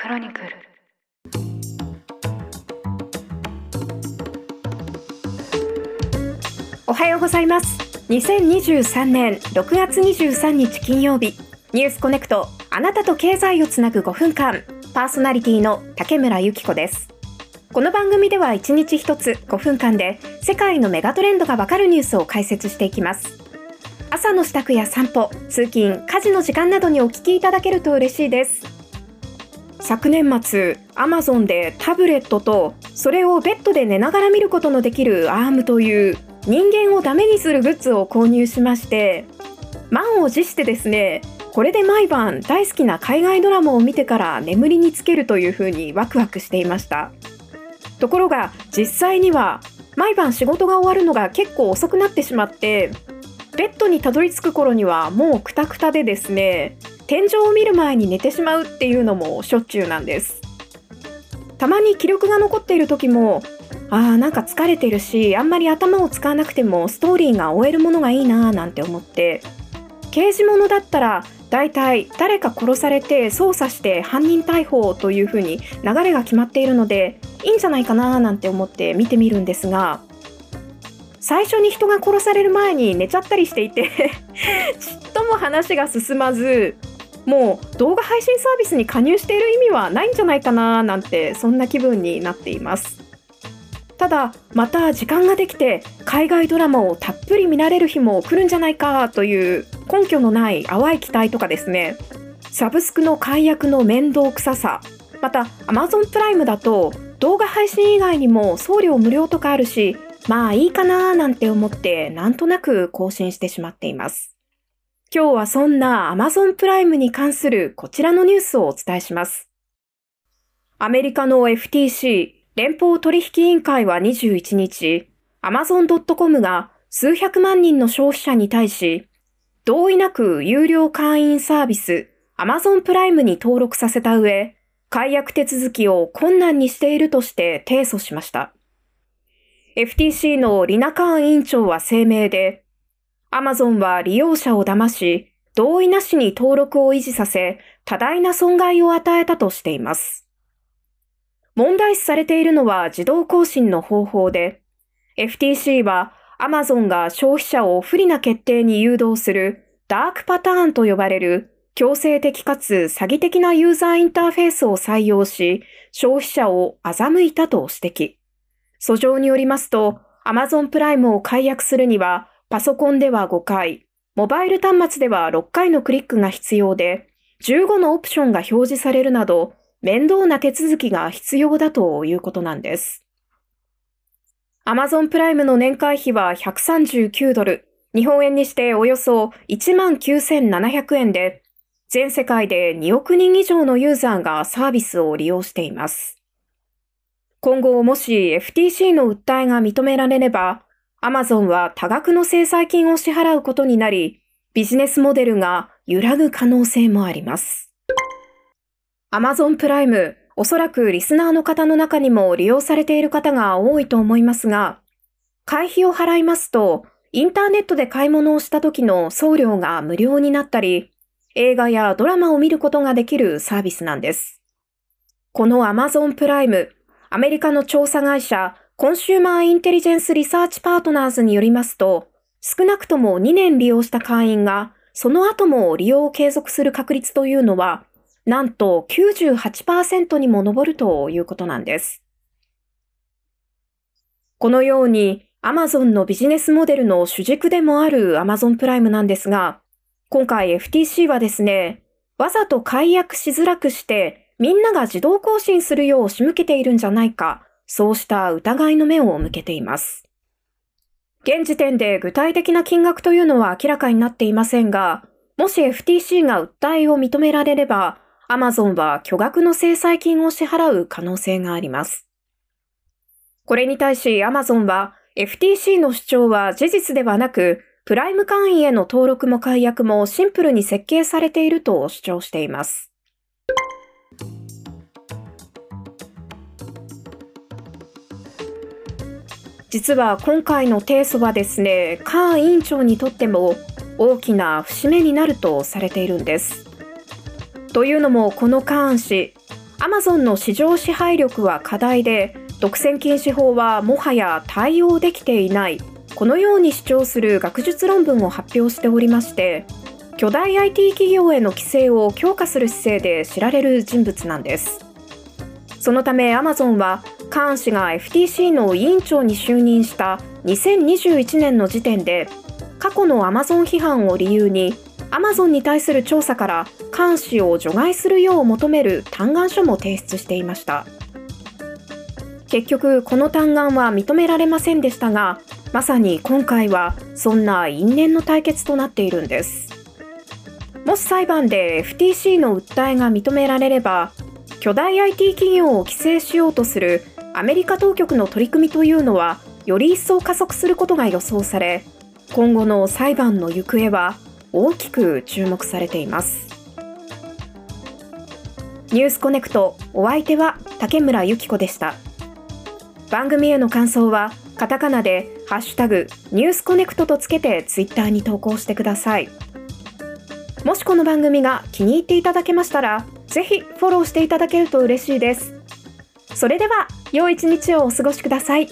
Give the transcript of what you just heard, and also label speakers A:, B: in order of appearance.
A: クロニクル。
B: おはようございます。2023年6月23日金曜日。ニュースコネクト。あなたと経済をつなぐ5分間。パーソナリティの竹村由紀子です。この番組では1日1つ5分間で世界のメガトレンドがわかるニュースを解説していきます。朝の支度や散歩、通勤、家事の時間などにお聞きいただけると嬉しいです。昨年末、アマゾンでタブレットとそれをベッドで寝ながら見ることのできるアームという人間をダメにするグッズを購入しまして満を持してですねこれで毎晩大好きな海外ドラマを見てから眠りにつけるというふうにワクワクしていました。ところが実際には毎晩仕事が終わるのが結構遅くなってしまってベッドにたどり着く頃にはもうクタクタでですね天井を見る前に寝てしまうっていうのもしょっちゅうなんです。たまに記録が残っている時もあーなんか疲れてるしあんまり頭を使わなくてもストーリーが終えるものがいいなーなんて思って刑事物だったら大体誰か殺されて捜査して犯人逮捕というふうに流れが決まっているのでいいんじゃないかななんて思って見てみるんですが最初に人が殺される前に寝ちゃったりしていて ちっとも話が進まずもう動画配信サービスに加入している意味はないんじゃないかななんてそんな気分になっています。ただまた時間ができて海外ドラマをたっぷり見られる日も来るんじゃないかという根拠のない淡い期待とかですね。サブスクの解約の面倒くささ。また Amazon プライムだと動画配信以外にも送料無料とかあるしまあいいかなーなんて思ってなんとなく更新してしまっています。今日はそんな Amazon プライムに関するこちらのニュースをお伝えしますアメリカの FTC 連邦取引委員会は21日、Amazon.com が数百万人の消費者に対し、同意なく有料会員サービス Amazon プライムに登録させた上、解約手続きを困難にしているとして提訴しました。FTC のリナカーン委員長は声明で、Amazon は利用者を騙し、同意なしに登録を維持させ、多大な損害を与えたとしています。問題視されているのは自動更新の方法で、FTC は Amazon が消費者を不利な決定に誘導するダークパターンと呼ばれる強制的かつ詐欺的なユーザーインターフェースを採用し、消費者を欺いたと指摘。訴状によりますと、Amazon プライムを解約するには、パソコンでは5回、モバイル端末では6回のクリックが必要で、15のオプションが表示されるなど、面倒な手続きが必要だということなんです。Amazon プライムの年会費は139ドル、日本円にしておよそ19,700円で、全世界で2億人以上のユーザーがサービスを利用しています。今後もし FTC の訴えが認められれば、Amazon は多額の制裁金を支払うことになり、ビジネスモデルが揺らぐ可能性もあります。Amazon プライム、おそらくリスナーの方の中にも利用されている方が多いと思いますが、会費を払いますと、インターネットで買い物をした時の送料が無料になったり、映画やドラマを見ることができるサービスなんです。この Amazon プライム、アメリカの調査会社コンシューマーインテリジェンスリサーチパートナーズによりますと、少なくとも2年利用した会員が、その後も利用を継続する確率というのはなんと98%にも上るということなんです。このように Amazon のビジネスモデルの主軸でもある Amazon プライムなんですが、今回 FTC はですね、わざと解約しづらくしてみんなが自動更新するよう仕向けているんじゃないか、そうした疑いの目を向けています。現時点で具体的な金額というのは明らかになっていませんが、もし FTC が訴えを認められれば、アマゾンは巨額の制裁金を支払う可能性があります。これに対しアマゾンは FTC の主張は事実ではなく、プライム会員への登録も解約もシンプルに設計されていると主張しています。実は今回の提訴はですね、カー委員長にとっても大きな節目になるとされているんです。というのもこのカーン氏、アマゾンの市場支配力は課題で独占禁止法はもはや対応できていないこのように主張する学術論文を発表しておりまして巨大 IT 企業への規制を強化する姿勢で知られる人物なんですそのためアマゾンはカーン氏が FTC の委員長に就任した2021年の時点で過去のアマゾン批判を理由にアマゾンに対する調査から監視を除外するよう求める嘆願書も提出していました。結局この嘆願は認められませんでしたがまさに今回はそんな因縁の対決となっているんです。もし裁判で FTC の訴えが認められれば巨大 IT 企業を規制しようとするアメリカ当局の取り組みというのはより一層加速することが予想され今後の裁判の行方は大きく注目されています。ニュースコネクトお相手は竹村由紀子でした。番組への感想はカタカナでハッシュタグニュースコネクトとつけてツイッターに投稿してください。もしこの番組が気に入っていただけましたらぜひフォローしていただけると嬉しいです。それでは良い一日をお過ごしください。